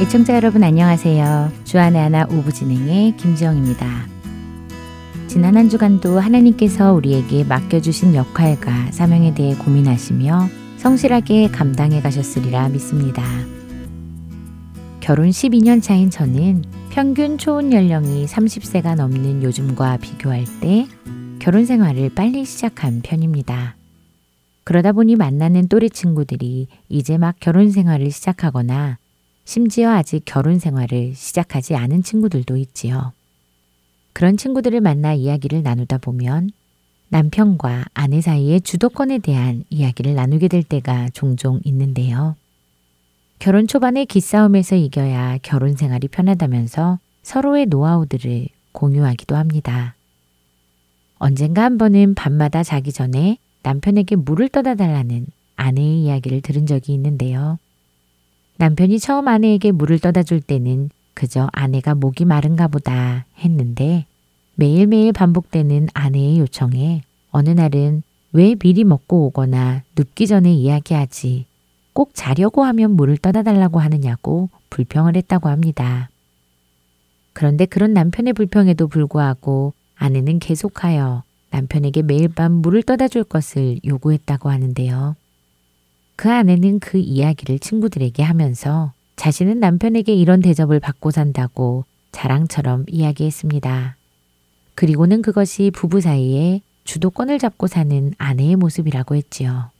애청자 여러분 안녕하세요. 주안의 하나 오부 진행의 김지영입니다. 지난 한 주간도 하나님께서 우리에게 맡겨주신 역할과 사명에 대해 고민하시며 성실하게 감당해 가셨으리라 믿습니다. 결혼 12년 차인 저는 평균 초혼 연령이 30세가 넘는 요즘과 비교할 때 결혼 생활을 빨리 시작한 편입니다. 그러다 보니 만나는 또래 친구들이 이제 막 결혼 생활을 시작하거나 심지어 아직 결혼 생활을 시작하지 않은 친구들도 있지요. 그런 친구들을 만나 이야기를 나누다 보면 남편과 아내 사이의 주도권에 대한 이야기를 나누게 될 때가 종종 있는데요. 결혼 초반의 기싸움에서 이겨야 결혼 생활이 편하다면서 서로의 노하우들을 공유하기도 합니다. 언젠가 한 번은 밤마다 자기 전에 남편에게 물을 떠다 달라는 아내의 이야기를 들은 적이 있는데요. 남편이 처음 아내에게 물을 떠다 줄 때는 그저 아내가 목이 마른가 보다 했는데 매일매일 반복되는 아내의 요청에 어느 날은 왜 미리 먹고 오거나 눕기 전에 이야기하지 꼭 자려고 하면 물을 떠다 달라고 하느냐고 불평을 했다고 합니다. 그런데 그런 남편의 불평에도 불구하고 아내는 계속하여 남편에게 매일 밤 물을 떠다 줄 것을 요구했다고 하는데요. 그 아내는 그 이야기를 친구들에게 하면서 자신은 남편에게 이런 대접을 받고 산다고 자랑처럼 이야기했습니다. 그리고는 그것이 부부 사이에 주도권을 잡고 사는 아내의 모습이라고 했지요.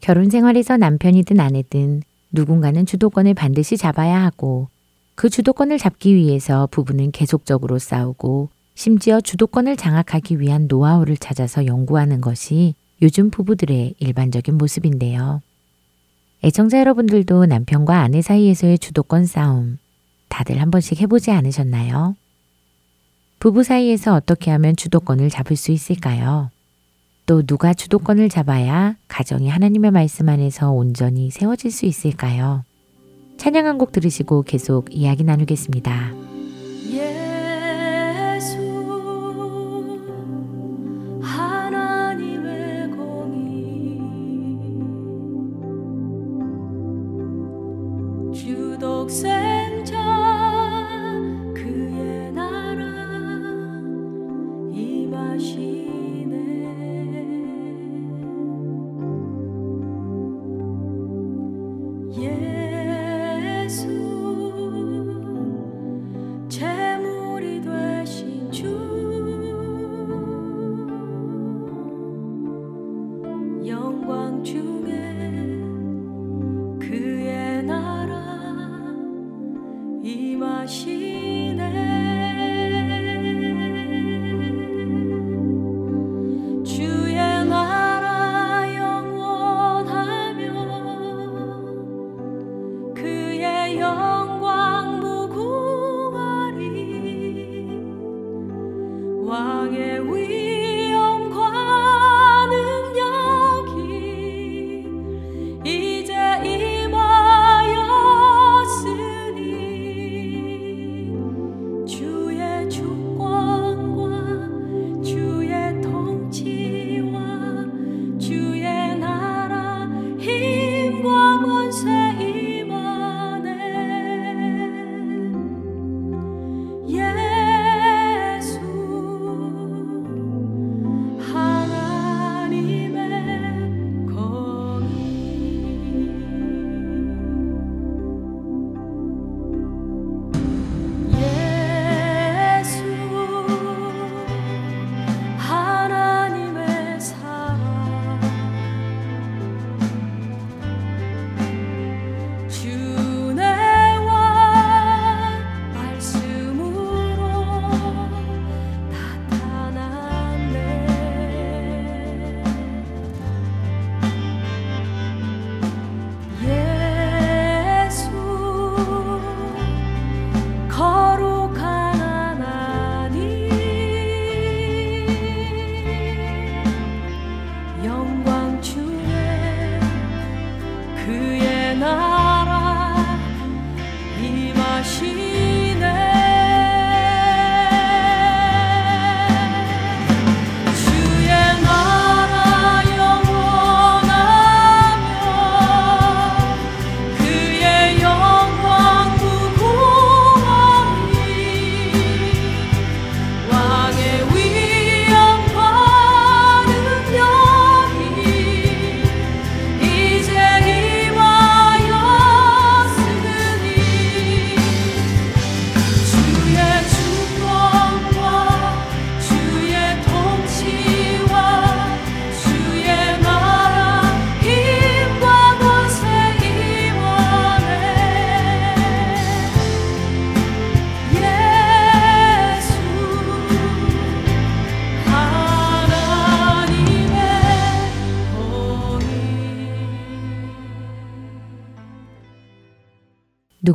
결혼 생활에서 남편이든 아내든 누군가는 주도권을 반드시 잡아야 하고 그 주도권을 잡기 위해서 부부는 계속적으로 싸우고 심지어 주도권을 장악하기 위한 노하우를 찾아서 연구하는 것이 요즘 부부들의 일반적인 모습인데요. 애청자 여러분들도 남편과 아내 사이에서의 주도권 싸움 다들 한 번씩 해보지 않으셨나요? 부부 사이에서 어떻게 하면 주도권을 잡을 수 있을까요? 또 누가 주도권을 잡아야 가정이 하나님의 말씀 안에서 온전히 세워질 수 있을까요? 찬양 한 곡 들으시고 계속 이야기 나누겠습니다.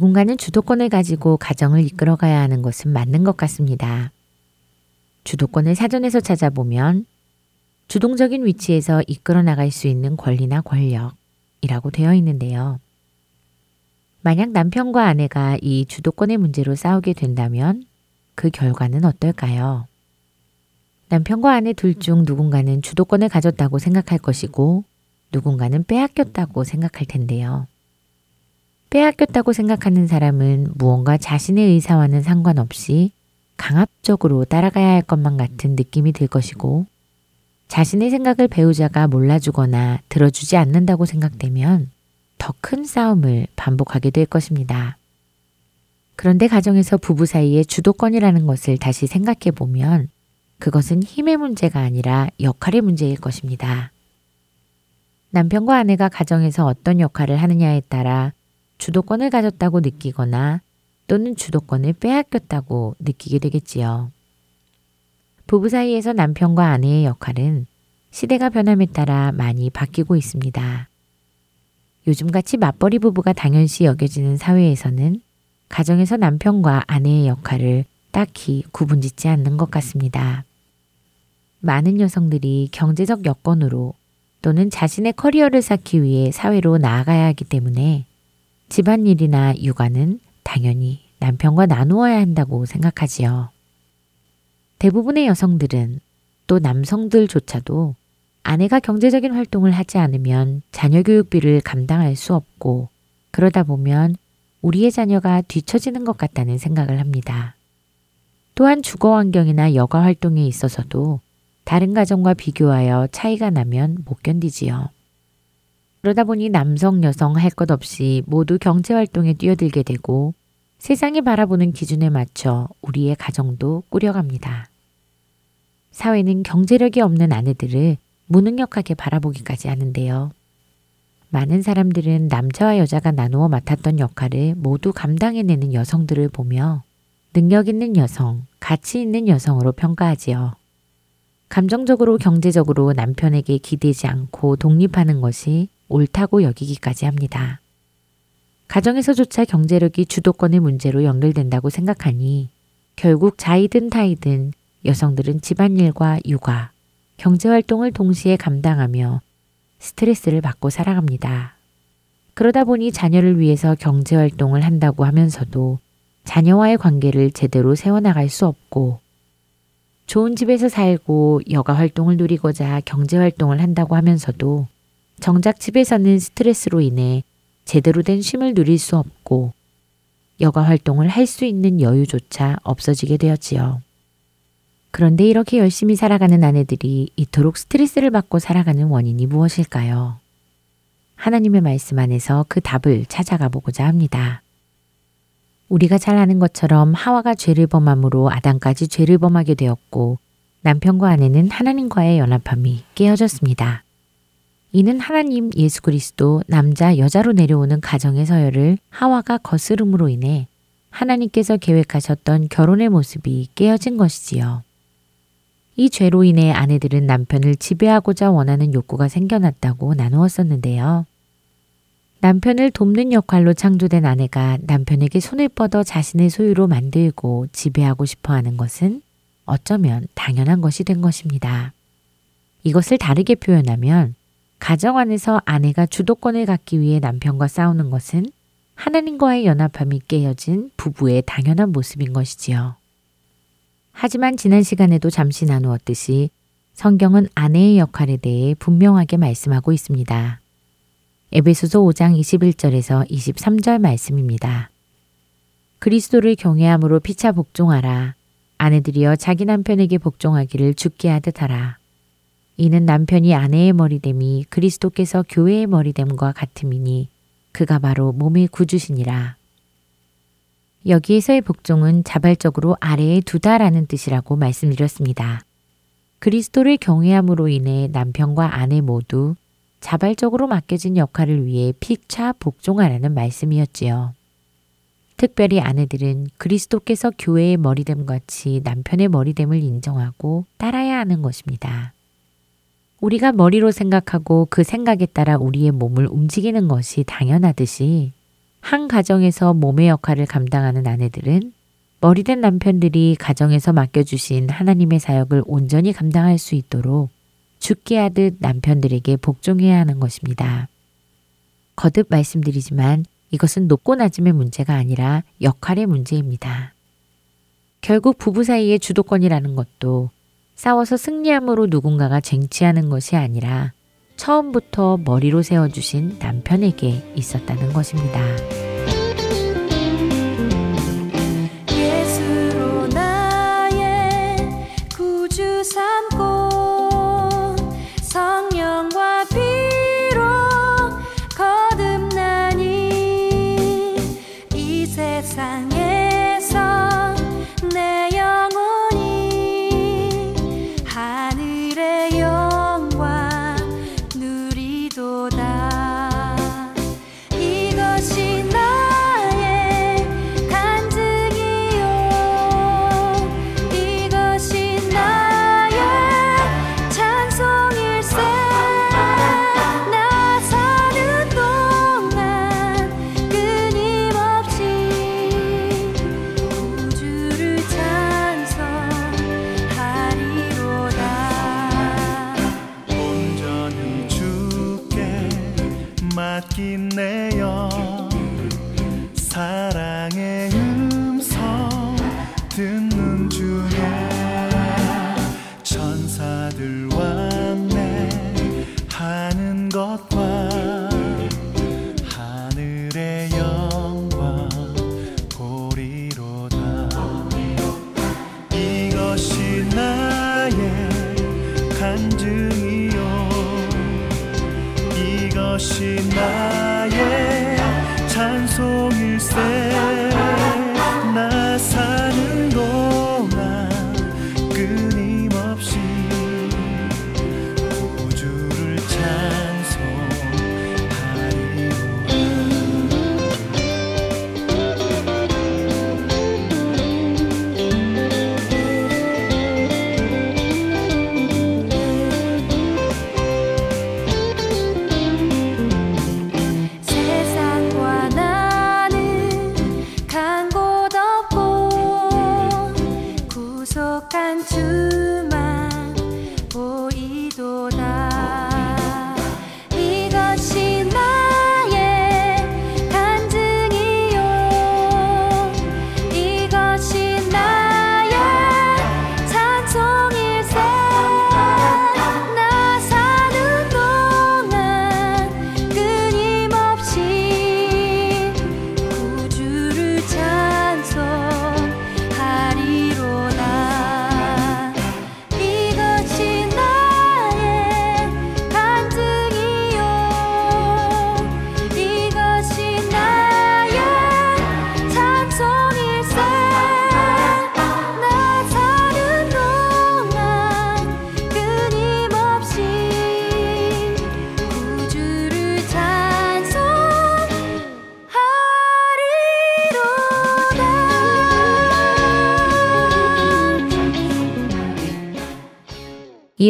누군가는 주도권을 가지고 가정을 이끌어가야 하는 것은 맞는 것 같습니다. 주도권을 사전에서 찾아보면 주동적인 위치에서 이끌어 나갈 수 있는 권리나 권력이라고 되어 있는데요. 만약 남편과 아내가 이 주도권의 문제로 싸우게 된다면 그 결과는 어떨까요? 남편과 아내 둘 중 누군가는 주도권을 가졌다고 생각할 것이고 누군가는 빼앗겼다고 생각할 텐데요. 빼앗겼다고 생각하는 사람은 무언가 자신의 의사와는 상관없이 강압적으로 따라가야 할 것만 같은 느낌이 들 것이고 자신의 생각을 배우자가 몰라주거나 들어주지 않는다고 생각되면 더 큰 싸움을 반복하게 될 것입니다. 그런데 가정에서 부부 사이의 주도권이라는 것을 다시 생각해 보면 그것은 힘의 문제가 아니라 역할의 문제일 것입니다. 남편과 아내가 가정에서 어떤 역할을 하느냐에 따라 주도권을 가졌다고 느끼거나 또는 주도권을 빼앗겼다고 느끼게 되겠지요. 부부 사이에서 남편과 아내의 역할은 시대가 변함에 따라 많이 바뀌고 있습니다. 요즘같이 맞벌이 부부가 당연시 여겨지는 사회에서는 가정에서 남편과 아내의 역할을 딱히 구분 짓지 않는 것 같습니다. 많은 여성들이 경제적 여건으로 또는 자신의 커리어를 쌓기 위해 사회로 나아가야 하기 때문에 집안일이나 육아는 당연히 남편과 나누어야 한다고 생각하지요. 대부분의 여성들은 또 남성들조차도 아내가 경제적인 활동을 하지 않으면 자녀 교육비를 감당할 수 없고 그러다 보면 우리의 자녀가 뒤처지는 것 같다는 생각을 합니다. 또한 주거 환경이나 여가 활동에 있어서도 다른 가정과 비교하여 차이가 나면 못 견디지요. 그러다 보니 남성, 여성 할 것 없이 모두 경제 활동에 뛰어들게 되고 세상이 바라보는 기준에 맞춰 우리의 가정도 꾸려갑니다. 사회는 경제력이 없는 아내들을 무능력하게 바라보기까지 하는데요. 많은 사람들은 남자와 여자가 나누어 맡았던 역할을 모두 감당해내는 여성들을 보며 능력 있는 여성, 가치 있는 여성으로 평가하지요. 감정적으로 경제적으로 남편에게 기대지 않고 독립하는 것이 옳다고 여기기까지 합니다. 가정에서조차 경제력이 주도권의 문제로 연결된다고 생각하니 결국 자이든 타이든 여성들은 집안일과 육아, 경제활동을 동시에 감당하며 스트레스를 받고 살아갑니다. 그러다 보니 자녀를 위해서 경제활동을 한다고 하면서도 자녀와의 관계를 제대로 세워나갈 수 없고 좋은 집에서 살고 여가 활동을 누리고자 경제 활동을 한다고 하면서도 정작 집에서는 스트레스로 인해 제대로 된 쉼을 누릴 수 없고 여가 활동을 할 수 있는 여유조차 없어지게 되었지요. 그런데 이렇게 열심히 살아가는 아내들이 이토록 스트레스를 받고 살아가는 원인이 무엇일까요? 하나님의 말씀 안에서 그 답을 찾아가 보고자 합니다. 우리가 잘 아는 것처럼 하와가 죄를 범함으로 아담까지 죄를 범하게 되었고 남편과 아내는 하나님과의 연합함이 깨어졌습니다. 이는 하나님 예수 그리스도 남자 여자로 내려오는 가정의 서열을 하와가 거스름으로 인해 하나님께서 계획하셨던 결혼의 모습이 깨어진 것이지요. 이 죄로 인해 아내들은 남편을 지배하고자 원하는 욕구가 생겨났다고 나누었었는데요. 남편을 돕는 역할로 창조된 아내가 남편에게 손을 뻗어 자신의 소유로 만들고 지배하고 싶어 하는 것은 어쩌면 당연한 것이 된 것입니다. 이것을 다르게 표현하면 가정 안에서 아내가 주도권을 갖기 위해 남편과 싸우는 것은 하나님과의 연합함이 깨어진 부부의 당연한 모습인 것이지요. 하지만 지난 시간에도 잠시 나누었듯이 성경은 아내의 역할에 대해 분명하게 말씀하고 있습니다. 에베소서 5장 21절에서 23절 말씀입니다. 그리스도를 경외함으로 피차 복종하라. 아내들이여 자기 남편에게 복종하기를 죽게 하듯 하라. 이는 남편이 아내의 머리됨이 그리스도께서 교회의 머리됨과 같음이니 그가 바로 몸의 구주시니라. 여기에서의 복종은 자발적으로 아래에 두다라는 뜻이라고 말씀드렸습니다. 그리스도를 경외함으로 인해 남편과 아내 모두 자발적으로 맡겨진 역할을 위해 피차 복종하라는 말씀이었지요. 특별히 아내들은 그리스도께서 교회의 머리됨 같이 남편의 머리됨을 인정하고 따라야 하는 것입니다. 우리가 머리로 생각하고 그 생각에 따라 우리의 몸을 움직이는 것이 당연하듯이 한 가정에서 몸의 역할을 감당하는 아내들은 머리된 남편들이 가정에서 맡겨주신 하나님의 사역을 온전히 감당할 수 있도록 죽게 하듯 남편들에게 복종해야 하는 것입니다. 거듭 말씀드리지만 이것은 높고 낮음의 문제가 아니라 역할의 문제입니다. 결국 부부 사이의 주도권이라는 것도 싸워서 승리함으로 누군가가 쟁취하는 것이 아니라 처음부터 머리로 세워주신 남편에게 있었다는 것입니다.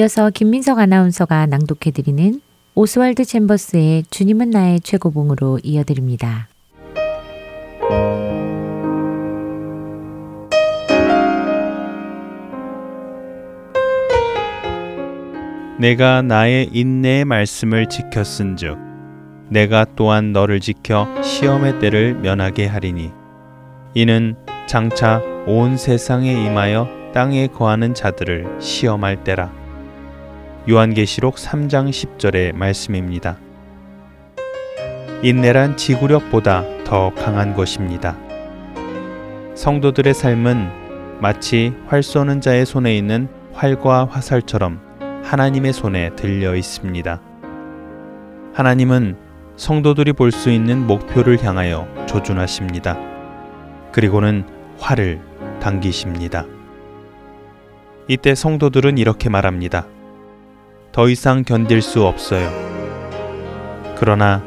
이어서 김민석 아나운서가 낭독해드리는 오스왈드 챔버스의 주님은 나의 최고봉으로 이어드립니다. 내가 나의 인내의 말씀을 지켰은즉 내가 또한 너를 지켜 시험의 때를 면하게 하리니 이는 장차 온 세상에 임하여 땅에 거하는 자들을 시험할 때라 요한계시록 3장 10절의 말씀입니다. 인내란 지구력보다 더 강한 것입니다. 성도들의 삶은 마치 활 쏘는 자의 손에 있는 활과 화살처럼 하나님의 손에 들려 있습니다. 하나님은 성도들이 볼 수 있는 목표를 향하여 조준하십니다. 그리고는 활을 당기십니다. 이때 성도들은 이렇게 말합니다. 더 이상 견딜 수 없어요. 그러나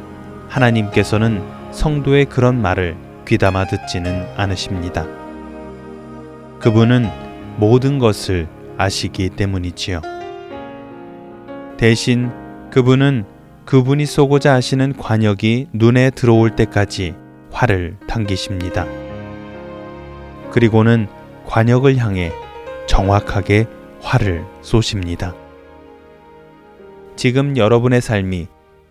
하나님께서는 성도의 그런 말을 귀담아 듣지는 않으십니다. 그분은 모든 것을 아시기 때문이지요. 대신 그분은 그분이 쏘고자 하시는 관역이 눈에 들어올 때까지 활을 당기십니다. 그리고는 관역을 향해 정확하게 활을 쏘십니다. 지금 여러분의 삶이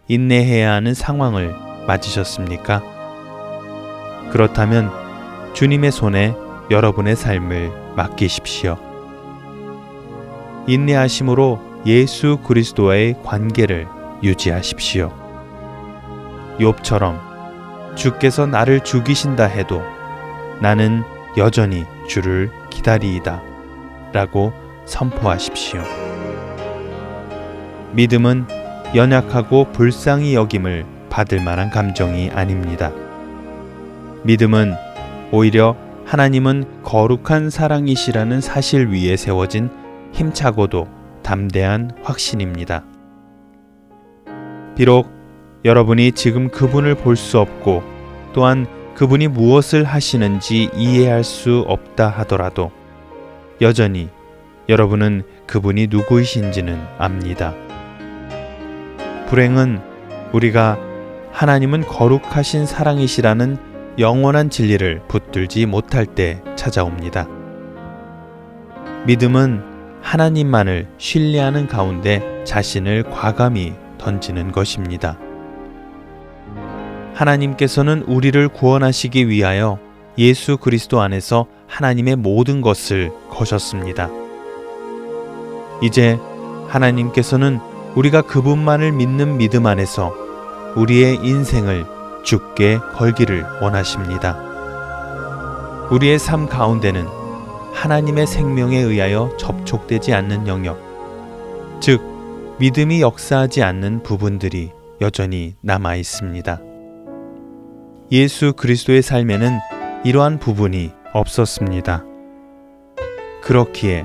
인내해야 하는 상황을 맞으셨습니까? 그렇다면 주님의 손에 여러분의 삶을 맡기십시오. 인내하심으로 예수 그리스도와의 관계를 유지하십시오. 욥처럼 주께서 나를 죽이신다 해도 나는 여전히 주를 기다리이다. 라고 선포하십시오. 믿음은 연약하고 불쌍히 여김을 받을 만한 감정이 아닙니다. 믿음은 오히려 하나님은 거룩한 사랑이시라는 사실 위에 세워진 힘차고도 담대한 확신입니다. 비록 여러분이 지금 그분을 볼 수 없고 또한 그분이 무엇을 하시는지 이해할 수 없다 하더라도 여전히 여러분은 그분이 누구이신지는 압니다. 불행은 우리가 하나님은 거룩하신 사랑이시라는 영원한 진리를 붙들지 못할 때 찾아옵니다. 믿음은 하나님만을 신뢰하는 가운데 자신을 과감히 던지는 것입니다. 하나님께서는 우리를 구원하시기 위하여 예수 그리스도 안에서 하나님의 모든 것을 거셨습니다. 이제 하나님께서는 우리가 그분만을 믿는 믿음 안에서 우리의 인생을 죽게 걸기를 원하십니다. 우리의 삶 가운데는 하나님의 생명에 의하여 접촉되지 않는 영역, 즉, 믿음이 역사하지 않는 부분들이 여전히 남아 있습니다. 예수 그리스도의 삶에는 이러한 부분이 없었습니다. 그렇기에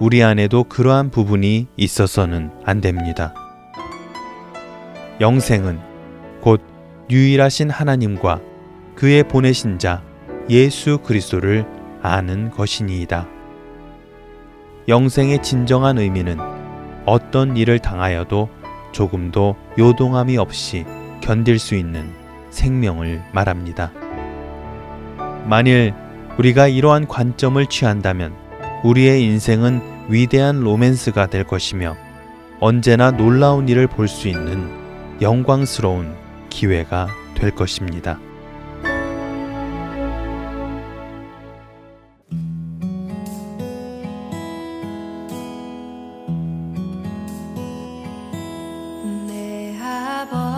우리 안에도 그러한 부분이 있어서는 안 됩니다. 영생은 곧 유일하신 하나님과 그의 보내신 자 예수 그리스도를 아는 것이니이다. 영생의 진정한 의미는 어떤 일을 당하여도 조금도 요동함이 없이 견딜 수 있는 생명을 말합니다. 만일 우리가 이러한 관점을 취한다면 우리의 인생은 위대한 로맨스가 될 것이며 언제나 놀라운 일을 볼 수 있는 영광스러운 기회가 될 것입니다. 내 아버지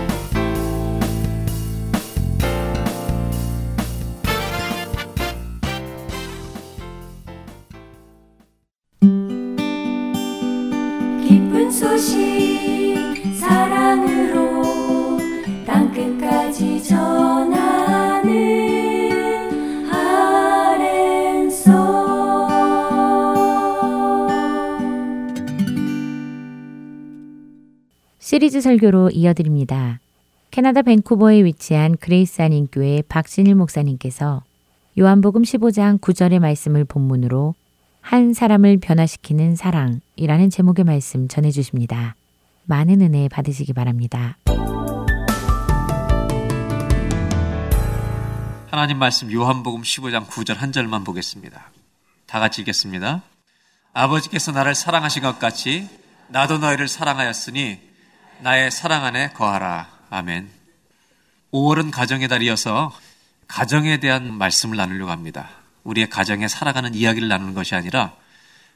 설교로 이어드립니다. 캐나다 밴쿠버에 위치한 그레이스 한인교회 박신일 목사님께서 요한복음 15장 9절의 말씀을 본문으로 한 사람을 변화시키는 사랑이라는 제목의 말씀 전해 주십니다. 많은 은혜 받으시기 바랍니다. 하나님 말씀 요한복음 15장 9절 한 절만 보겠습니다. 다 같이 읽겠습니다. 아버지께서 나를 사랑하신 것 같이 나도 너희를 사랑하였으니 나의 사랑 안에 거하라. 아멘. 5월은 가정의 달이어서 가정에 대한 말씀을 나누려고 합니다. 우리의 가정에 살아가는 이야기를 나누는 것이 아니라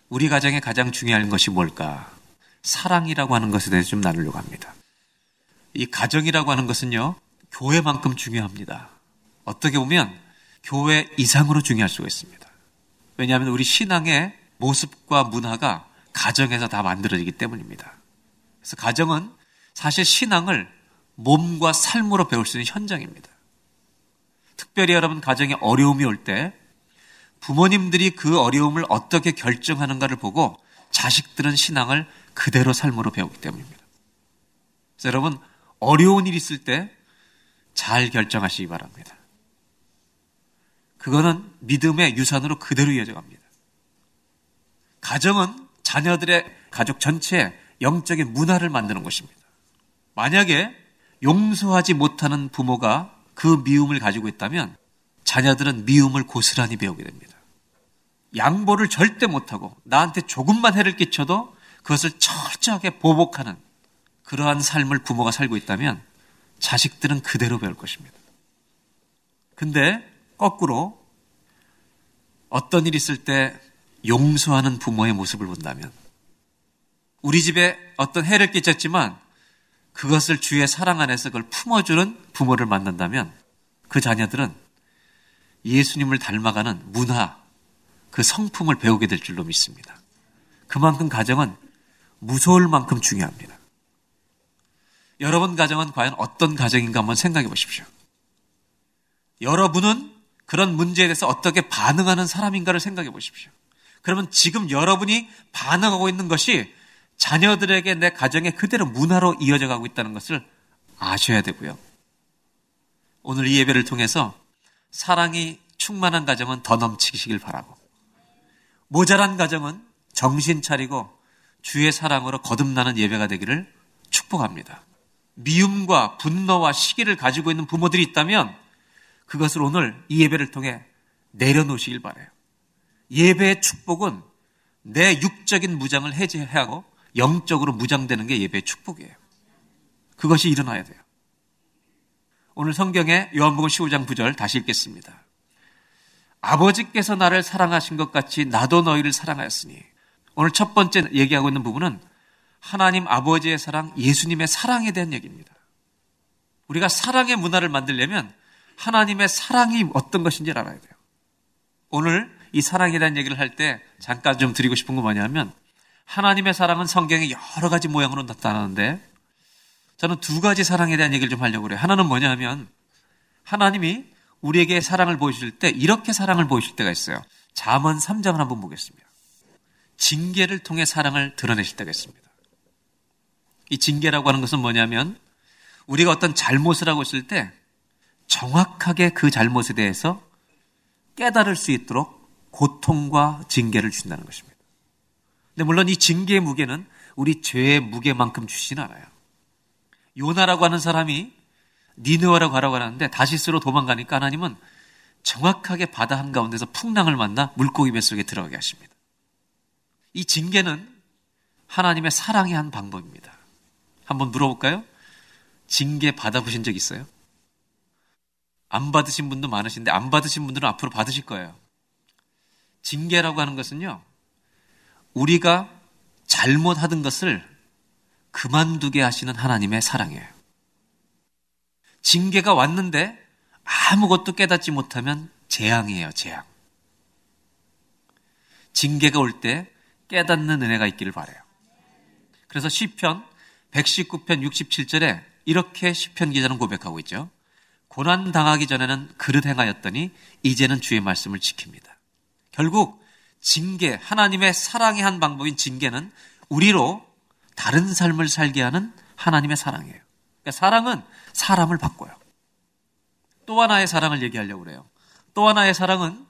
우리 가정에 가장 중요한 것이 뭘까? 사랑이라고 하는 것에 대해서 좀 나누려고 합니다. 이 가정이라고 하는 것은요, 교회만큼 중요합니다. 어떻게 보면 교회 이상으로 중요할 수가 있습니다. 왜냐하면 우리 신앙의 모습과 문화가 가정에서 다 만들어지기 때문입니다. 그래서 가정은 사실 신앙을 몸과 삶으로 배울 수 있는 현장입니다. 특별히 여러분 가정에 어려움이 올 때 부모님들이 그 어려움을 어떻게 결정하는가를 보고 자식들은 신앙을 그대로 삶으로 배우기 때문입니다. 여러분 어려운 일 있을 때 잘 결정하시기 바랍니다. 그거는 믿음의 유산으로 그대로 이어져 갑니다. 가정은 자녀들의 가족 전체의 영적인 문화를 만드는 것입니다. 만약에 용서하지 못하는 부모가 그 미움을 가지고 있다면 자녀들은 미움을 고스란히 배우게 됩니다. 양보를 절대 못하고 나한테 조금만 해를 끼쳐도 그것을 철저하게 보복하는 그러한 삶을 부모가 살고 있다면 자식들은 그대로 배울 것입니다. 근데 거꾸로 어떤 일 있을 때 용서하는 부모의 모습을 본다면 우리 집에 어떤 해를 끼쳤지만 그것을 주의 사랑 안에서 그걸 품어주는 부모를 만난다면 그 자녀들은 예수님을 닮아가는 문화, 그 성품을 배우게 될 줄로 믿습니다. 그만큼 가정은 무서울 만큼 중요합니다. 여러분 가정은 과연 어떤 가정인가 한번 생각해 보십시오. 여러분은 그런 문제에 대해서 어떻게 반응하는 사람인가를 생각해 보십시오. 그러면 지금 여러분이 반응하고 있는 것이 자녀들에게 내 가정에 그대로 문화로 이어져 가고 있다는 것을 아셔야 되고요. 오늘 이 예배를 통해서 사랑이 충만한 가정은 더 넘치시길 바라고 모자란 가정은 정신 차리고 주의 사랑으로 거듭나는 예배가 되기를 축복합니다. 미움과 분노와 시기를 가지고 있는 부모들이 있다면 그것을 오늘 이 예배를 통해 내려놓으시길 바래요. 예배의 축복은 내 육적인 무장을 해제하고 영적으로 무장되는 게 예배의 축복이에요. 그것이 일어나야 돼요. 오늘 성경에 요한복음 15장 9절 다시 읽겠습니다. 아버지께서 나를 사랑하신 것 같이 나도 너희를 사랑하였으니 오늘 첫 번째 얘기하고 있는 부분은 하나님 아버지의 사랑, 예수님의 사랑에 대한 얘기입니다. 우리가 사랑의 문화를 만들려면 하나님의 사랑이 어떤 것인지를 알아야 돼요. 오늘 이 사랑에 대한 얘기를 할 때 잠깐 좀 드리고 싶은 건 뭐냐면 하나님의 사랑은 성경에 여러 가지 모양으로 나타나는데 저는 두 가지 사랑에 대한 얘기를 좀 하려고 그래요. 하나는 뭐냐 하면 하나님이 우리에게 사랑을 보여줄 때 이렇게 사랑을 보여줄 때가 있어요. 잠언 3장을 한번 보겠습니다. 징계를 통해 사랑을 드러내실 때가 있습니다. 이 징계라고 하는 것은 뭐냐면 우리가 어떤 잘못을 하고 있을 때 정확하게 그 잘못에 대해서 깨달을 수 있도록 고통과 징계를 준다는 것입니다. 근데 물론 이 징계의 무게는 우리 죄의 무게만큼 주시진 않아요. 요나라고 하는 사람이 니느와라고 가라고 하는데 다시스로 도망가니까 하나님은 정확하게 바다 한가운데서 풍랑을 만나 물고기 뱃속에 들어가게 하십니다. 이 징계는 하나님의 사랑의 한 방법입니다. 한번 물어볼까요? 징계 받아보신 적 있어요? 안 받으신 분도 많으신데 안 받으신 분들은 앞으로 받으실 거예요. 징계라고 하는 것은요, 우리가 잘못하던 것을 그만두게 하시는 하나님의 사랑이에요. 징계가 왔는데 아무것도 깨닫지 못하면 재앙이에요, 재앙. 징계가 올 때 깨닫는 은혜가 있기를 바래요. 그래서 시편 119편 67절에 이렇게 시편 기자는 고백하고 있죠. 고난 당하기 전에는 그릇 행하였더니 이제는 주의 말씀을 지킵니다. 결국 징계, 하나님의 사랑의 한 방법인 징계는 우리로 다른 삶을 살게 하는 하나님의 사랑이에요. 그러니까 사랑은 사람을 바꿔요. 또 하나의 사랑을 얘기하려고 그래요. 또 하나의 사랑은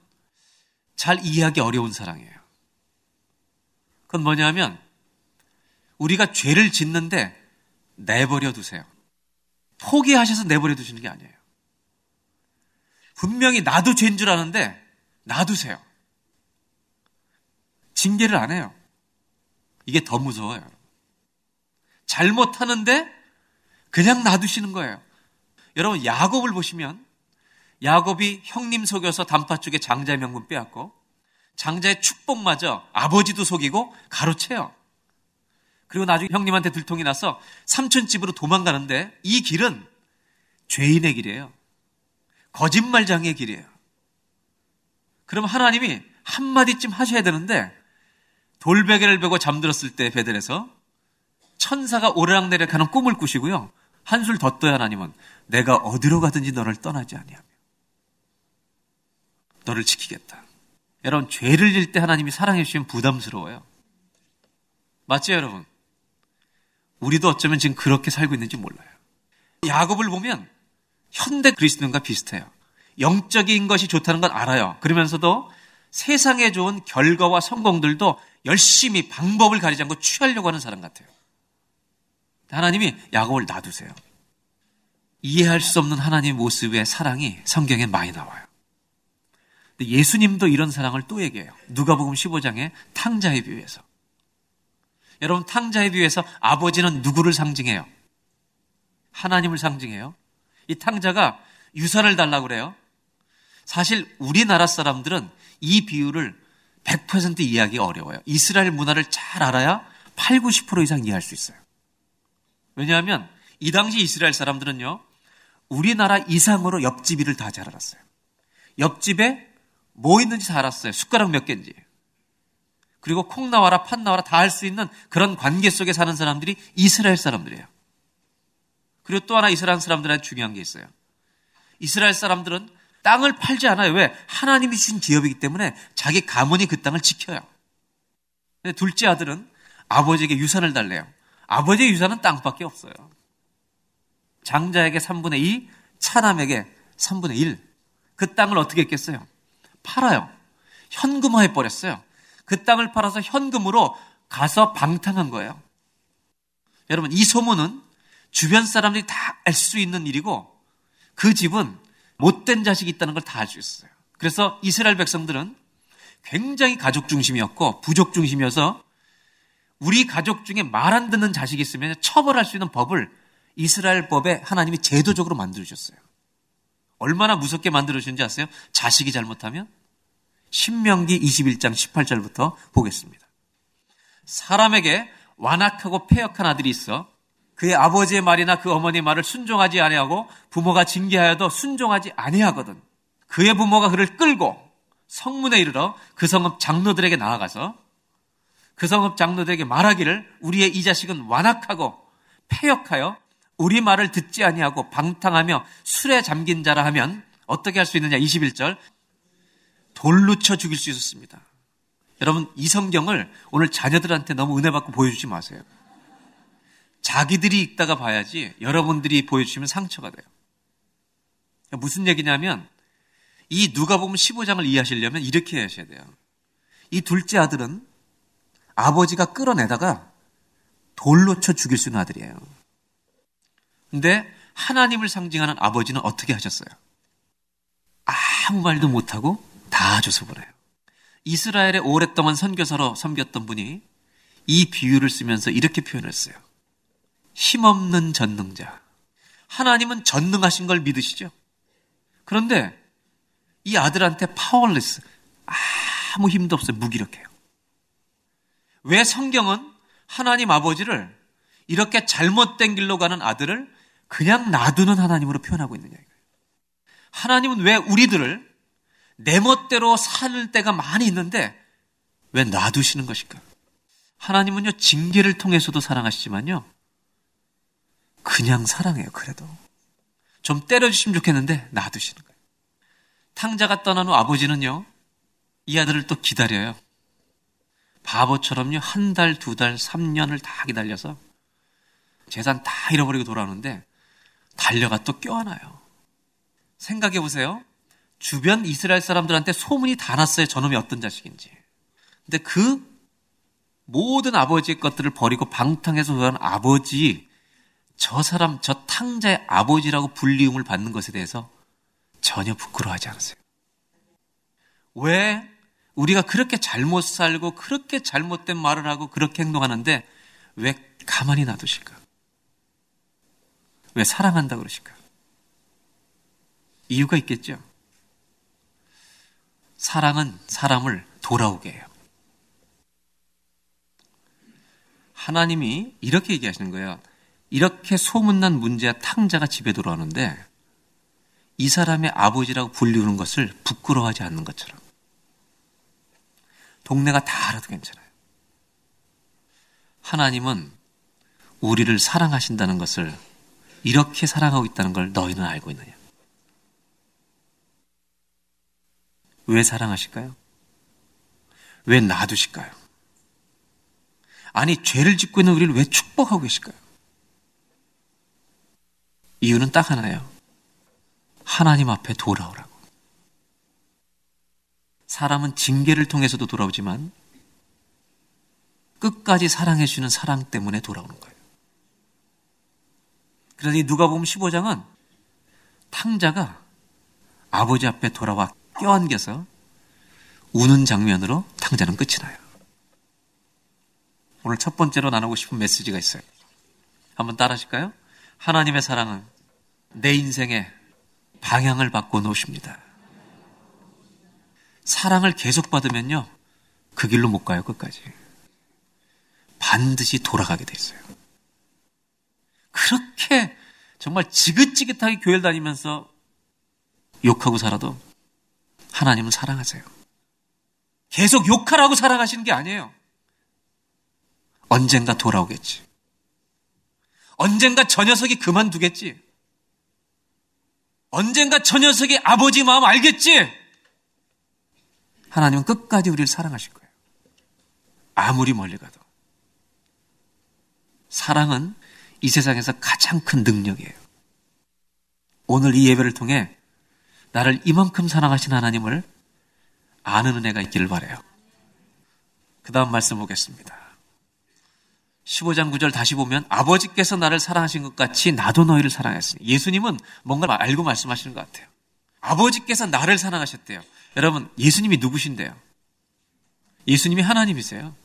잘 이해하기 어려운 사랑이에요. 그건 뭐냐면 우리가 죄를 짓는데 내버려 두세요. 포기하셔서 내버려 두시는 게 아니에요. 분명히 나도 죄인 줄 아는데 놔두세요. 징계를 안 해요. 이게 더 무서워요. 잘못하는데 그냥 놔두시는 거예요. 여러분 야곱을 보시면 야곱이 형님 속여서 단파 쪽에 장자의 명분 빼앗고 장자의 축복마저 아버지도 속이고 가로채요. 그리고 나중에 형님한테 들통이 나서 삼촌 집으로 도망가는데 이 길은 죄인의 길이에요. 거짓말장의 길이에요. 그럼 하나님이 한마디쯤 하셔야 되는데 돌베개를 베고 잠들었을 때 베델에서 천사가 오르락내리락 하는 꿈을 꾸시고요. 한술 더 떠야 하나님은 내가 어디로 가든지 너를 떠나지 아니하며 너를 지키겠다. 여러분 죄를 질 때 하나님이 사랑해 주시면 부담스러워요. 맞죠 여러분? 우리도 어쩌면 지금 그렇게 살고 있는지 몰라요. 야곱을 보면 현대 그리스도인과 비슷해요. 영적인 것이 좋다는 건 알아요. 그러면서도 세상에 좋은 결과와 성공들도 열심히 방법을 가리지 않고 취하려고 하는 사람 같아요. 하나님이 야곱을 놔두세요. 이해할 수 없는 하나님의 모습의 사랑이 성경에 많이 나와요. 예수님도 이런 사랑을 또 얘기해요. 누가복음 15장의 탕자의 비유에서. 여러분 탕자의 비유에서 아버지는 누구를 상징해요? 하나님을 상징해요. 이 탕자가 유산을 달라고 그래요. 사실 우리나라 사람들은 이 비유를 100% 이해하기 어려워요. 이스라엘 문화를 잘 알아야 8, 90% 이상 이해할 수 있어요. 왜냐하면 이 당시 이스라엘 사람들은요, 우리나라 이상으로 옆집 을다 잘 알았어요. 옆집에 뭐 있는지 다 알았어요. 숟가락 몇 개인지. 그리고 콩 나와라, 팥 나와라 다 할 수 있는 그런 관계 속에 사는 사람들이 이스라엘 사람들이에요. 그리고 또 하나 이스라엘 사람들한테 중요한 게 있어요. 이스라엘 사람들은 땅을 팔지 않아요. 왜? 하나님이 주신 기업이기 때문에 자기 가문이 그 땅을 지켜요. 근데 둘째 아들은 아버지에게 유산을 달래요. 아버지의 유산은 땅밖에 없어요. 장자에게 3분의 2, 차남에게 3분의 1. 그 땅을 어떻게 했겠어요? 팔아요. 현금화해 버렸어요. 그 땅을 팔아서 현금으로 가서 방탕한 거예요. 여러분, 이 소문은 주변 사람들이 다 알 수 있는 일이고 그 집은 못된 자식이 있다는 걸 다 알 수 있어요. 그래서 이스라엘 백성들은 굉장히 가족 중심이었고 부족 중심이어서 우리 가족 중에 말 안 듣는 자식이 있으면 처벌할 수 있는 법을 이스라엘 법에 하나님이 제도적으로 만들어주셨어요. 얼마나 무섭게 만들어주셨는지 아세요? 자식이 잘못하면? 신명기 21장 18절부터 보겠습니다. 사람에게 완악하고 폐역한 아들이 있어 그의 아버지의 말이나 그 어머니의 말을 순종하지 아니하고 부모가 징계하여도 순종하지 아니하거든. 그의 부모가 그를 끌고 성문에 이르러 그 성읍 장로들에게 나아가서 그 성읍 장로들에게 말하기를 우리의 이 자식은 완악하고 폐역하여 우리 말을 듣지 아니하고 방탕하며 술에 잠긴 자라 하면 어떻게 할 수 있느냐 21절 돌로 쳐 죽일 수 있었습니다. 여러분 이 성경을 오늘 자녀들한테 너무 은혜 받고 보여주지 마세요. 자기들이 읽다가 봐야지 여러분들이 보여주시면 상처가 돼요. 무슨 얘기냐면 이 누가 보면 15장을 이해하시려면 이렇게 하셔야 돼요. 이 둘째 아들은 아버지가 끌어내다가 돌로 쳐 죽일 수 있는 아들이에요. 근데 하나님을 상징하는 아버지는 어떻게 하셨어요? 아무 말도 못하고 다 줘서 보내요. 이스라엘에 오랫동안 선교사로 섬겼던 분이 이 비유를 쓰면서 이렇게 표현했어요. 힘없는 전능자. 하나님은 전능하신 걸 믿으시죠? 그런데 이 아들한테 powerless, 아무 힘도 없어요. 무기력해요. 왜 성경은 하나님 아버지를 이렇게 잘못된 길로 가는 아들을 그냥 놔두는 하나님으로 표현하고 있느냐. 하나님은 왜 우리들을 내 멋대로 살 때가 많이 있는데 왜 놔두시는 것일까? 하나님은요, 징계를 통해서도 사랑하시지만요, 그냥 사랑해요, 그래도. 좀 때려주시면 좋겠는데 놔두시는 거예요. 탕자가 떠난 후 아버지는요, 이 아들을 또 기다려요. 바보처럼요, 한 달, 두 달, 3년을 다 기다려서 재산 다 잃어버리고 돌아오는데 달려가 또 껴안아요. 생각해 보세요. 주변 이스라엘 사람들한테 소문이 다 났어요. 저놈이 어떤 자식인지. 근데 그 모든 아버지의 것들을 버리고 방탕해서 돌아온 아버지, 저 사람, 저 탕자의 아버지라고 불리움을 받는 것에 대해서 전혀 부끄러워하지 않으세요. 왜 우리가 그렇게 잘못 살고 그렇게 잘못된 말을 하고 그렇게 행동하는데 왜 가만히 놔두실까? 왜 사랑한다 그러실까? 이유가 있겠죠. 사랑은 사람을 돌아오게 해요. 하나님이 이렇게 얘기하시는 거예요. 이렇게 소문난 문제야 탕자가 집에 돌아오는데 이 사람의 아버지라고 불리우는 것을 부끄러워하지 않는 것처럼 동네가 다 알아도 괜찮아요. 하나님은 우리를 사랑하신다는 것을 이렇게 사랑하고 있다는 걸 너희는 알고 있느냐? 왜 사랑하실까요? 왜 놔두실까요? 아니, 죄를 짓고 있는 우리를 왜 축복하고 계실까요? 이유는 딱 하나예요. 하나님 앞에 돌아오라고. 사람은 징계를 통해서도 돌아오지만 끝까지 사랑해주는 사랑 때문에 돌아오는 거예요. 그러니 누가 보면 15장은 탕자가 아버지 앞에 돌아와 껴안겨서 우는 장면으로 탕자는 끝이 나요. 오늘 첫 번째로 나누고 싶은 메시지가 있어요. 한번 따라 하실까요? 하나님의 사랑은 내 인생의 방향을 바꿔 놓으십니다. 사랑을 계속 받으면요. 그 길로 못 가요, 끝까지. 반드시 돌아가게 돼 있어요. 그렇게 정말 지긋지긋하게 교회를 다니면서 욕하고 살아도 하나님은 사랑하세요. 계속 욕하라고 사랑하시는 게 아니에요. 언젠가 돌아오겠지. 언젠가 저 녀석이 그만두겠지. 언젠가 저 녀석이 아버지 마음 알겠지. 하나님은 끝까지 우리를 사랑하실 거예요. 아무리 멀리 가도. 사랑은 이 세상에서 가장 큰 능력이에요. 오늘 이 예배를 통해 나를 이만큼 사랑하신 하나님을 아는 은혜가 있기를 바래요. 그 다음 말씀 보겠습니다. 15장 9절 다시 보면 아버지께서 나를 사랑하신 것 같이 나도 너희를 사랑했으니 예수님은 뭔가 알고 말씀하시는 것 같아요. 아버지께서 나를 사랑하셨대요. 여러분 예수님이 누구신데요? 예수님이 하나님이세요.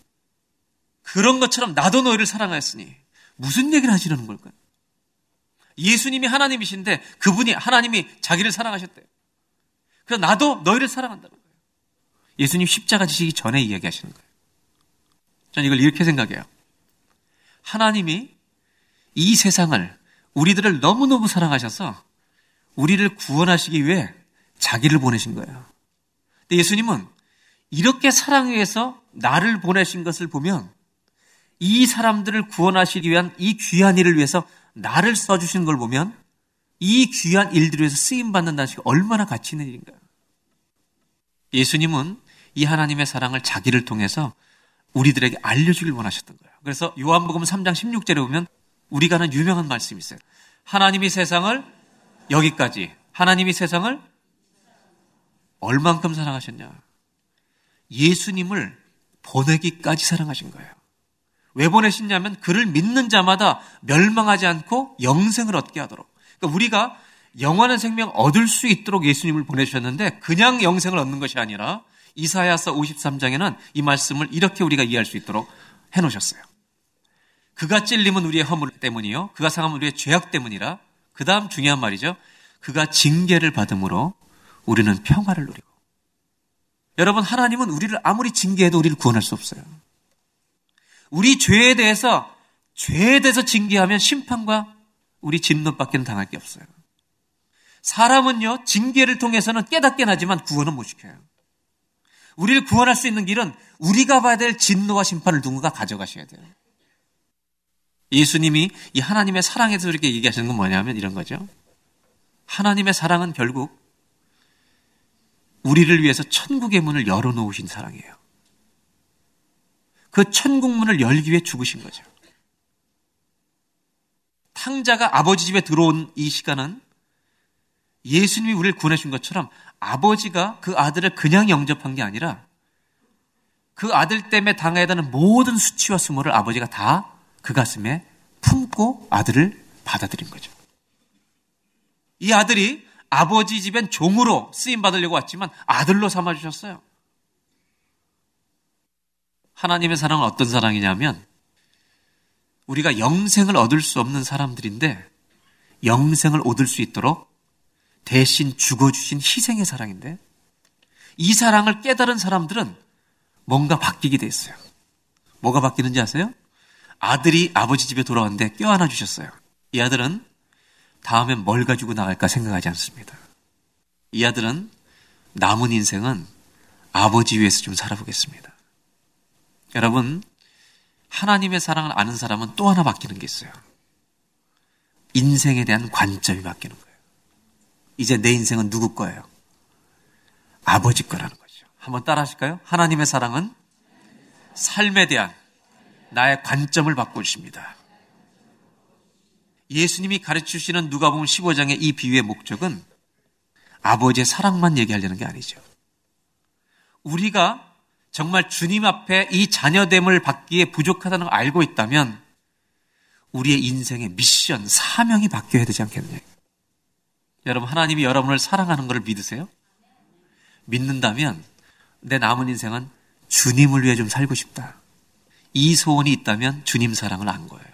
그런 것처럼 나도 너희를 사랑하였으니 무슨 얘기를 하시려는 걸까요? 예수님이 하나님이신데 그분이 하나님이 자기를 사랑하셨대요. 그래서 나도 너희를 사랑한다는 거예요. 예수님 십자가 지시기 전에 이야기하시는 거예요. 저는 이걸 이렇게 생각해요. 하나님이 이 세상을 우리들을 너무너무 사랑하셔서 우리를 구원하시기 위해 자기를 보내신 거예요. 근데 예수님은 이렇게 사랑해서 나를 보내신 것을 보면 이 사람들을 구원하시기 위한 이 귀한 일을 위해서 나를 써주신 걸 보면 이 귀한 일들을 위해서 쓰임받는다는 것이 얼마나 가치 있는 일인가요? 예수님은 이 하나님의 사랑을 자기를 통해서 우리들에게 알려주길 원하셨던 거예요. 그래서 요한복음 3장 16절에 보면 우리가 하는 유명한 말씀이 있어요. 하나님이 세상을 여기까지, 하나님이 세상을 얼만큼 사랑하셨냐? 예수님을 보내기까지 사랑하신 거예요. 왜 보내셨냐면 그를 믿는 자마다 멸망하지 않고 영생을 얻게 하도록 그러니까 우리가 영원한 생명 얻을 수 있도록 예수님을 보내주셨는데 그냥 영생을 얻는 것이 아니라 이사야서 53장에는 이 말씀을 이렇게 우리가 이해할 수 있도록 해놓으셨어요. 그가 찔림은 우리의 허물 때문이요. 그가 상함은 우리의 죄악 때문이라. 그 다음 중요한 말이죠. 그가 징계를 받음으로 우리는 평화를 누리고. 여러분, 하나님은 우리를 아무리 징계해도 우리를 구원할 수 없어요. 우리 죄에 대해서, 죄에 대해서 징계하면 심판과 우리 진노밖에는 당할 게 없어요. 사람은요, 징계를 통해서는 깨닫게 하지만 구원은 못 시켜요. 우리를 구원할 수 있는 길은 우리가 봐야 될 진노와 심판을 누군가 가져가셔야 돼요. 예수님이 이 하나님의 사랑에 서 이렇게 얘기하시는 건 뭐냐면 이런 거죠. 하나님의 사랑은 결국 우리를 위해서 천국의 문을 열어놓으신 사랑이에요. 그 천국 문을 열기 위해 죽으신 거죠. 탕자가 아버지 집에 들어온 이 시간은 예수님이 우리를 구원해 준 것처럼 아버지가 그 아들을 그냥 영접한 게 아니라 그 아들 때문에 당해야 되는 모든 수치와 수모를 아버지가 다 그 가슴에 품고 아들을 받아들인 거죠. 이 아들이 아버지 집엔 종으로 쓰임 받으려고 왔지만 아들로 삼아 주셨어요. 하나님의 사랑은 어떤 사랑이냐면 우리가 영생을 얻을 수 없는 사람들인데 영생을 얻을 수 있도록 대신 죽어주신 희생의 사랑인데 이 사랑을 깨달은 사람들은 뭔가 바뀌게 돼 있어요. 뭐가 바뀌는지 아세요? 아들이 아버지 집에 돌아왔는데 껴안아 주셨어요. 이 아들은 다음엔 뭘 가지고 나갈까 생각하지 않습니다. 이 아들은 남은 인생은 아버지 위해서 좀 살아보겠습니다. 여러분, 하나님의 사랑을 아는 사람은 또 하나 바뀌는 게 있어요. 인생에 대한 관점이 바뀌는 거예요. 이제 내 인생은 누구 거예요? 아버지 거라는 거죠. 한번 따라 하실까요? 하나님의 사랑은 삶에 대한 나의 관점을 바꿔주십니다. 예수님이 가르쳐 주시는 누가복음 15장의 이 비유의 목적은 아버지의 사랑만 얘기하려는 게 아니죠. 우리가 정말 주님 앞에 이 자녀됨을 받기에 부족하다는 걸 알고 있다면 우리의 인생의 미션, 사명이 바뀌어야 되지 않겠느냐. 여러분, 하나님이 여러분을 사랑하는 것을 믿으세요? 믿는다면 내 남은 인생은 주님을 위해 좀 살고 싶다. 이 소원이 있다면 주님 사랑을 안 거예요.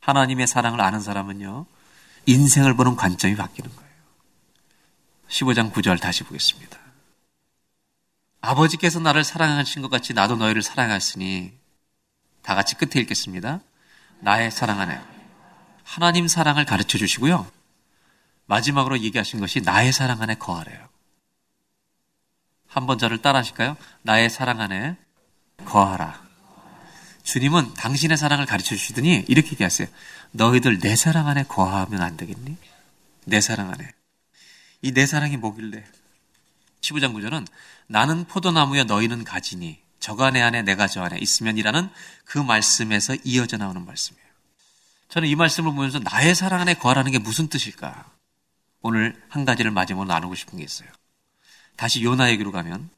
하나님의 사랑을 아는 사람은요, 인생을 보는 관점이 바뀌는 거예요. 15장 9절 다시 보겠습니다. 아버지께서 나를 사랑하신 것 같이 나도 너희를 사랑하으니 다 같이 끝에 읽겠습니다. 나의 사랑하네. 하나님 사랑을 가르쳐 주시고요. 마지막으로 얘기하신 것이 나의 사랑 안에 거하래요. 한번 저를 따라 하실까요? 나의 사랑 안에 거하라. 주님은 당신의 사랑을 가르쳐 주시더니 이렇게 얘기하세요. 너희들 내 사랑 안에 거하면 안 되겠니? 내 사랑 안에. 이 내 사랑이 뭐길래? 15장 9절은 나는 포도나무여 너희는 가지니 저간의 안에 내가 저 안에 있으면이라는 그 말씀에서 이어져 나오는 말씀이에요. 저는 이 말씀을 보면서 나의 사랑 안에 거하라는 게 무슨 뜻일까? 오늘 한 가지를 마지막으로 나누고 싶은 게 있어요. 다시 요나 얘기로 가면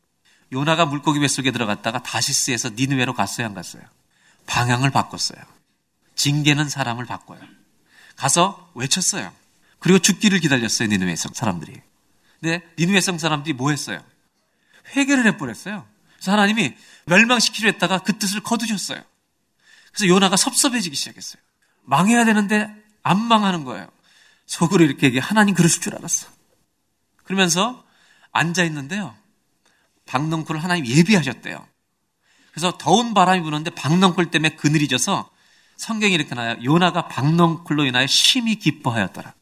요나가 물고기 뱃속에 들어갔다가 다시스에서 니느웨로 갔어요, 안 갔어요? 방향을 바꿨어요. 징계는 사람을 바꿔요. 가서 외쳤어요. 그리고 죽기를 기다렸어요, 니느웨성 사람들이. 근데 니느웨성 사람들이 뭐 했어요? 회개를 해버렸어요. 그래서 하나님이 멸망시키려 했다가 그 뜻을 거두셨어요. 그래서 요나가 섭섭해지기 시작했어요. 망해야 되는데 안 망하는 거예요. 속으로 이렇게 얘기해. 하나님 그러실 줄 알았어. 그러면서 앉아 있는데요. 박넝쿨을 하나님 예비하셨대요. 그래서 더운 바람이 부는데 박넝쿨 때문에 그늘이 져서 성경이 이렇게 나와요. 요나가 박넝쿨로 인하여 심히 기뻐하였더라.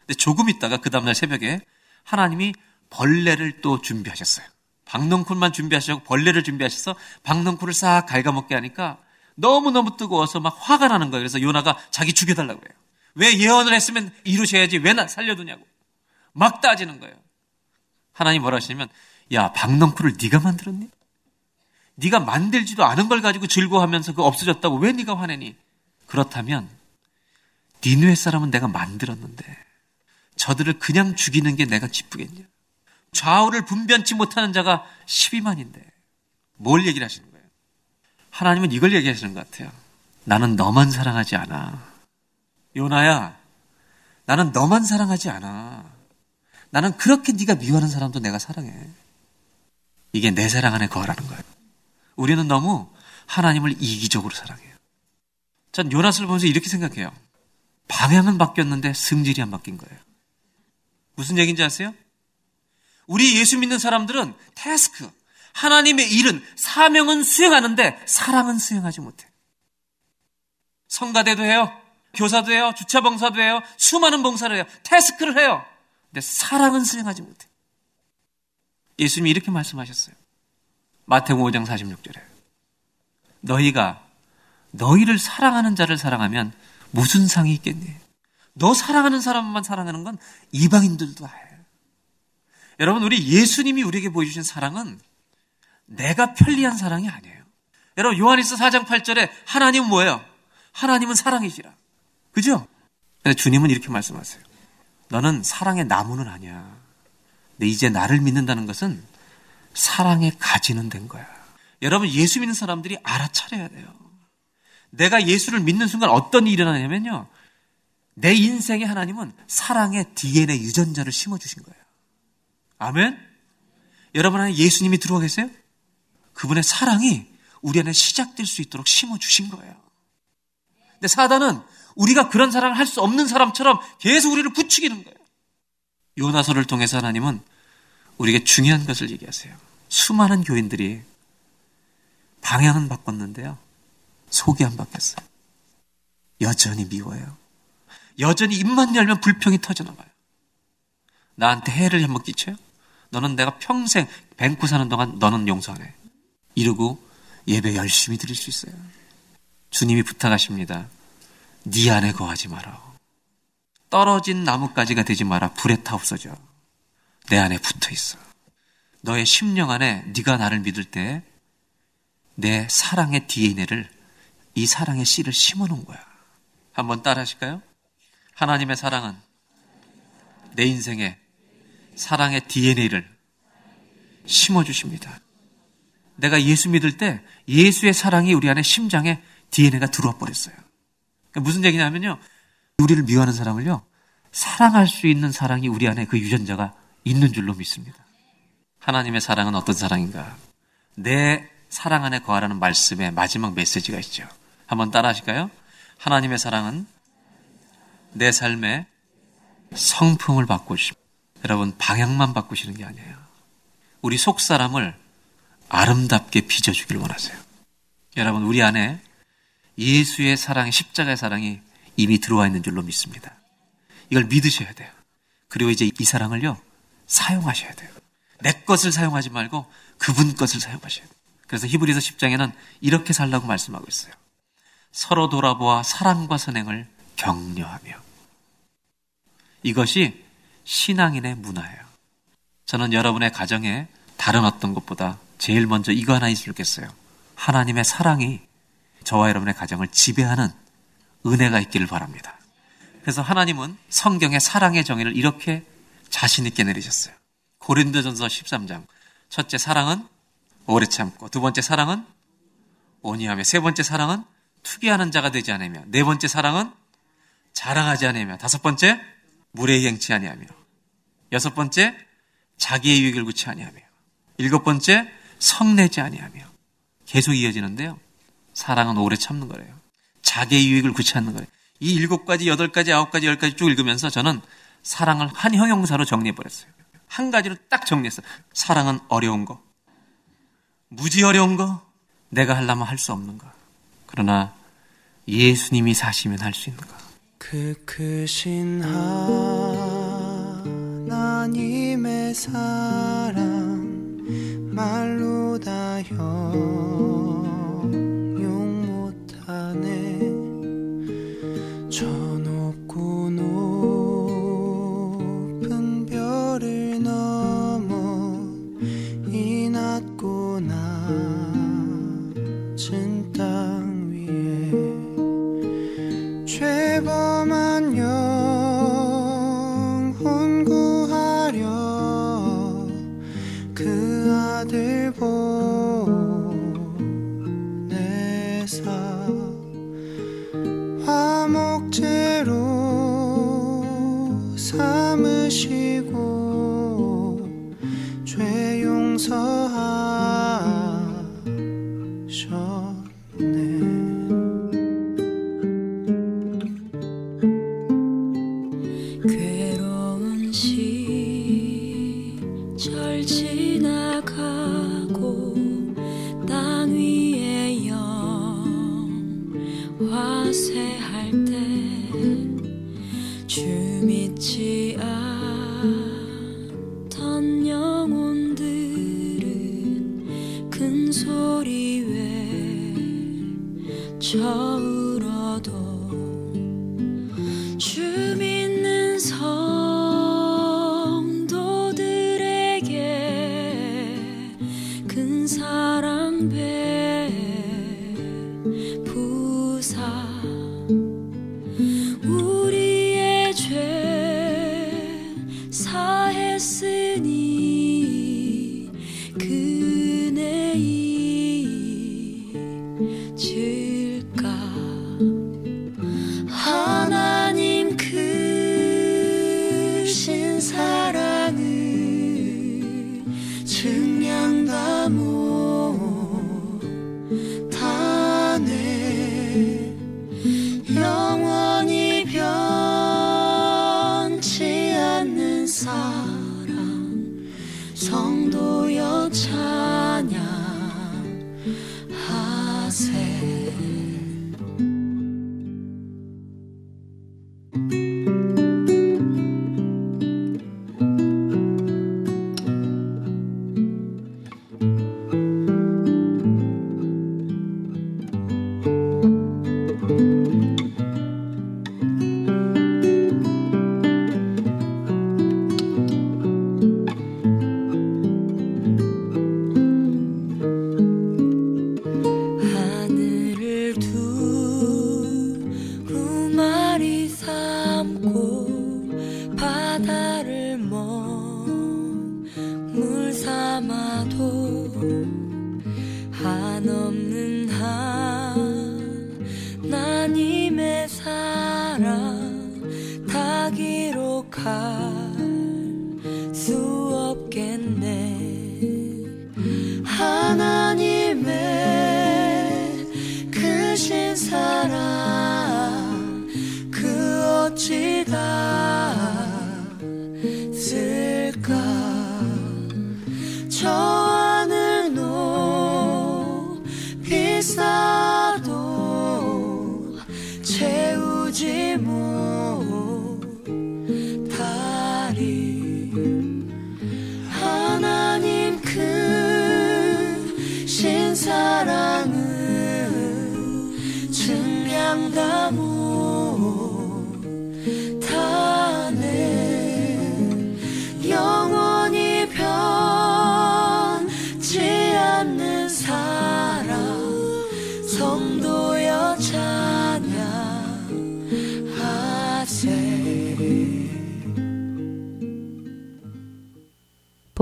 근데 조금 있다가 그 다음날 새벽에 하나님이 벌레를 또 준비하셨어요. 박넝쿨만 준비하시고 벌레를 준비하셔서 박넝쿨을 싹 갉아먹게 하니까 너무너무 뜨거워서 막 화가 나는 거예요. 그래서 요나가 자기 죽여달라고 해요. 왜 예언을 했으면 이루셔야지 왜 나 살려두냐고. 막 따지는 거예요. 하나님 뭐라 하시냐면 야 박넝쿨을 네가 만들었니? 네가 만들지도 않은 걸 가지고 즐거워하면서 그 없어졌다고 왜 네가 화내니? 그렇다면 니누의 사람은 내가 만들었는데 저들을 그냥 죽이는 게 내가 기쁘겠냐? 좌우를 분변치 못하는 자가 12만인데 뭘 얘기를 하시는 거예요? 하나님은 이걸 얘기하시는 것 같아요. 나는 너만 사랑하지 않아. 요나야, 나는 너만 사랑하지 않아. 나는 그렇게 네가 미워하는 사람도 내가 사랑해. 이게 내 사랑 안에 거하라는 거예요. 우리는 너무 하나님을 이기적으로 사랑해요. 전 요나스를 보면서 이렇게 생각해요. 방향은 바뀌었는데 승질이 안 바뀐 거예요. 무슨 얘기인지 아세요? 우리 예수 믿는 사람들은 태스크, 하나님의 일은 사명은 수행하는데 사랑은 수행하지 못해. 성가대도 해요. 교사도 해요. 주차 봉사도 해요. 수많은 봉사를 해요. 태스크를 해요. 근데 사랑은 수행하지 못해. 예수님이 이렇게 말씀하셨어요. 마태복음 5장 46절에. 너희가 너희를 사랑하는 자를 사랑하면 무슨 상이 있겠니? 너 사랑하는 사람만 사랑하는 건 이방인들도 해. 여러분, 우리 예수님이 우리에게 보여주신 사랑은 내가 편리한 사랑이 아니에요. 여러분, 요한일서 4장 8절에 하나님은 뭐예요? 하나님은 사랑이시라. 그죠? 주님은 이렇게 말씀하세요. 너는 사랑의 나무는 아니야. 근데 이제 나를 믿는다는 것은 사랑의 가지는 된 거야. 여러분, 예수 믿는 사람들이 알아차려야 돼요. 내가 예수를 믿는 순간 어떤 일이 일어나냐면요. 내 인생에 하나님은 사랑의 DNA 유전자를 심어주신 거예요. 아멘? 여러분 안에 예수님이 들어와 계세요? 그분의 사랑이 우리 안에 시작될 수 있도록 심어주신 거예요. 근데 사단은 우리가 그런 사랑을 할 수 없는 사람처럼 계속 우리를 부추기는 거예요. 요나서를 통해서 하나님은 우리에게 중요한 것을 얘기하세요. 수많은 교인들이 방향은 바꿨는데요. 속이 안 바뀌었어요. 여전히 미워요. 여전히 입만 열면 불평이 터져나가요. 나한테 해를 한번 끼쳐요? 너는 내가 평생 뱅쿠 사는 동안 너는 용서 안 해. 이러고 예배 열심히 드릴 수 있어요. 주님이 부탁하십니다. 네 안에 거하지 마라. 떨어진 나뭇가지가 되지 마라. 불에 타 없어져. 내 안에 붙어 있어. 너의 심령 안에 네가 나를 믿을 때 내 사랑의 DNA를 이 사랑의 씨를 심어 놓은 거야. 한번 따라 하실까요? 하나님의 사랑은 내 인생에 사랑의 DNA를 심어 주십니다. 내가 예수 믿을 때 예수의 사랑이 우리 안에 심장에 DNA가 들어와 버렸어요. 그러니까 무슨 얘기냐면요. 우리를 미워하는 사람을요. 사랑할 수 있는 사랑이 우리 안에 그 유전자가 있는 줄로 믿습니다. 하나님의 사랑은 어떤 사랑인가? 내 사랑 안에 거하라는 말씀의 마지막 메시지가 있죠. 한번 따라 하실까요? 하나님의 사랑은 내 삶의 성품을 바꾸십니다. 여러분, 방향만 바꾸시는 게 아니에요. 우리 속 사람을 아름답게 빚어주길 원하세요. 여러분, 우리 안에 예수의 사랑, 십자가의 사랑이 이미 들어와 있는 줄로 믿습니다. 이걸 믿으셔야 돼요. 그리고 이제 이 사랑을요, 사용하셔야 돼요. 내 것을 사용하지 말고 그분 것을 사용하셔야 돼요. 그래서 히브리서 10장에는 이렇게 살라고 말씀하고 있어요. 서로 돌아보아 사랑과 선행을 격려하며. 이것이 신앙인의 문화예요. 저는 여러분의 가정에 다른 어떤 것보다 제일 먼저 이거 하나 있으면 좋겠어요. 하나님의 사랑이 저와 여러분의 가정을 지배하는 은혜가 있기를 바랍니다. 그래서 하나님은 성경의 사랑의 정의를 이렇게 자신 있게 내리셨어요. 고린도전서 13장. 첫째 사랑은 오래 참고, 두 번째 사랑은 온유하며, 세 번째 사랑은 투기하는 자가 되지 않으며, 네 번째 사랑은 자랑하지 않으며, 다섯 번째 무례행치 아니하며, 여섯 번째 자기의 유익을 구치 아니하며, 일곱 번째 성내지 아니하며, 계속 이어지는데요. 사랑은 오래 참는 거래요. 자기의 유익을 구치 않는 거예요. 이 일곱 가지, 여덟 가지, 아홉 가지, 열 가지 쭉 읽으면서 저는 사랑을 한 형용사로 정리해버렸어요. 한 가지로 딱 정리했어요. 사랑은 어려운 거. 무지 어려운 거. 내가 하려면 할 수 없는 거. 그러나 예수님이 사시면 할 수 있는 거. 그 크신 하나님의 사랑 말로 다혀 용서하셔.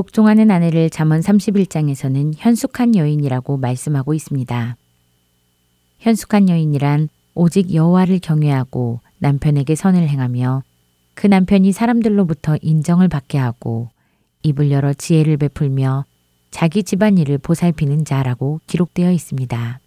복종하는 아내를 잠언 31장에서는 현숙한 여인이라고 말씀하고 있습니다. 현숙한 여인이란 오직 여호와를 경외하고 남편에게 선을 행하며 그 남편이 사람들로부터 인정을 받게 하고 입을 열어 지혜를 베풀며 자기 집안일을 보살피는 자라고 기록되어 있습니다.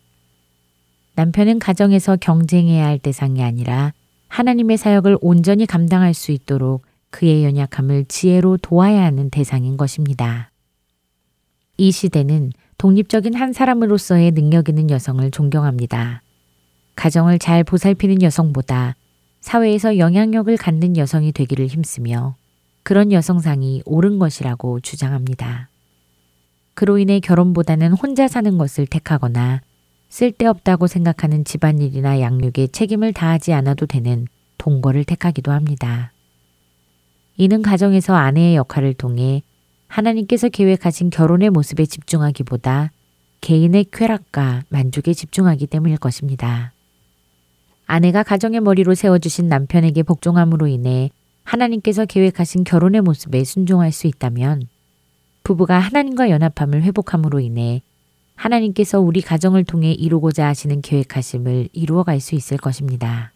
남편은 가정에서 경쟁해야 할 대상이 아니라 하나님의 사역을 온전히 감당할 수 있도록 그의 연약함을 지혜로 도와야 하는 대상인 것입니다. 이 시대는 독립적인 한 사람으로서의 능력 있는 여성을 존경합니다. 가정을 잘 보살피는 여성보다 사회에서 영향력을 갖는 여성이 되기를 힘쓰며 그런 여성상이 옳은 것이라고 주장합니다. 그로 인해 결혼보다는 혼자 사는 것을 택하거나 쓸데없다고 생각하는 집안일이나 양육에 책임을 다하지 않아도 되는 동거를 택하기도 합니다. 이는 가정에서 아내의 역할을 통해 하나님께서 계획하신 결혼의 모습에 집중하기보다 개인의 쾌락과 만족에 집중하기 때문일 것입니다. 아내가 가정의 머리로 세워주신 남편에게 복종함으로 인해 하나님께서 계획하신 결혼의 모습에 순종할 수 있다면 부부가 하나님과 연합함을 회복함으로 인해 하나님께서 우리 가정을 통해 이루고자 하시는 계획하심을 이루어갈 수 있을 것입니다.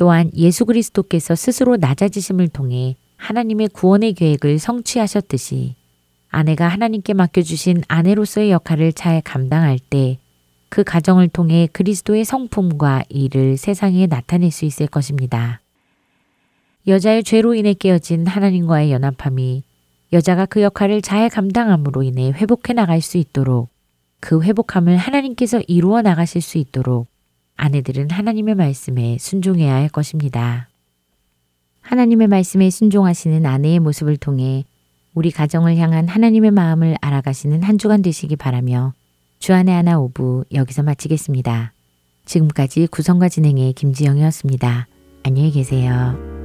또한 예수 그리스도께서 스스로 낮아지심을 통해 하나님의 구원의 계획을 성취하셨듯이 아내가 하나님께 맡겨주신 아내로서의 역할을 잘 감당할 때 그 가정을 통해 그리스도의 성품과 일을 세상에 나타낼 수 있을 것입니다. 여자의 죄로 인해 깨어진 하나님과의 연합함이 여자가 그 역할을 잘 감당함으로 인해 회복해 나갈 수 있도록 그 회복함을 하나님께서 이루어 나가실 수 있도록 아내들은 하나님의 말씀에 순종해야 할 것입니다. 하나님의 말씀에 순종하시는 아내의 모습을 통해 우리 가정을 향한 하나님의 마음을 알아가시는 한 주간 되시기 바라며 주안의 하나 오부 여기서 마치겠습니다. 지금까지 구성과 진행의 김지영이었습니다. 안녕히 계세요.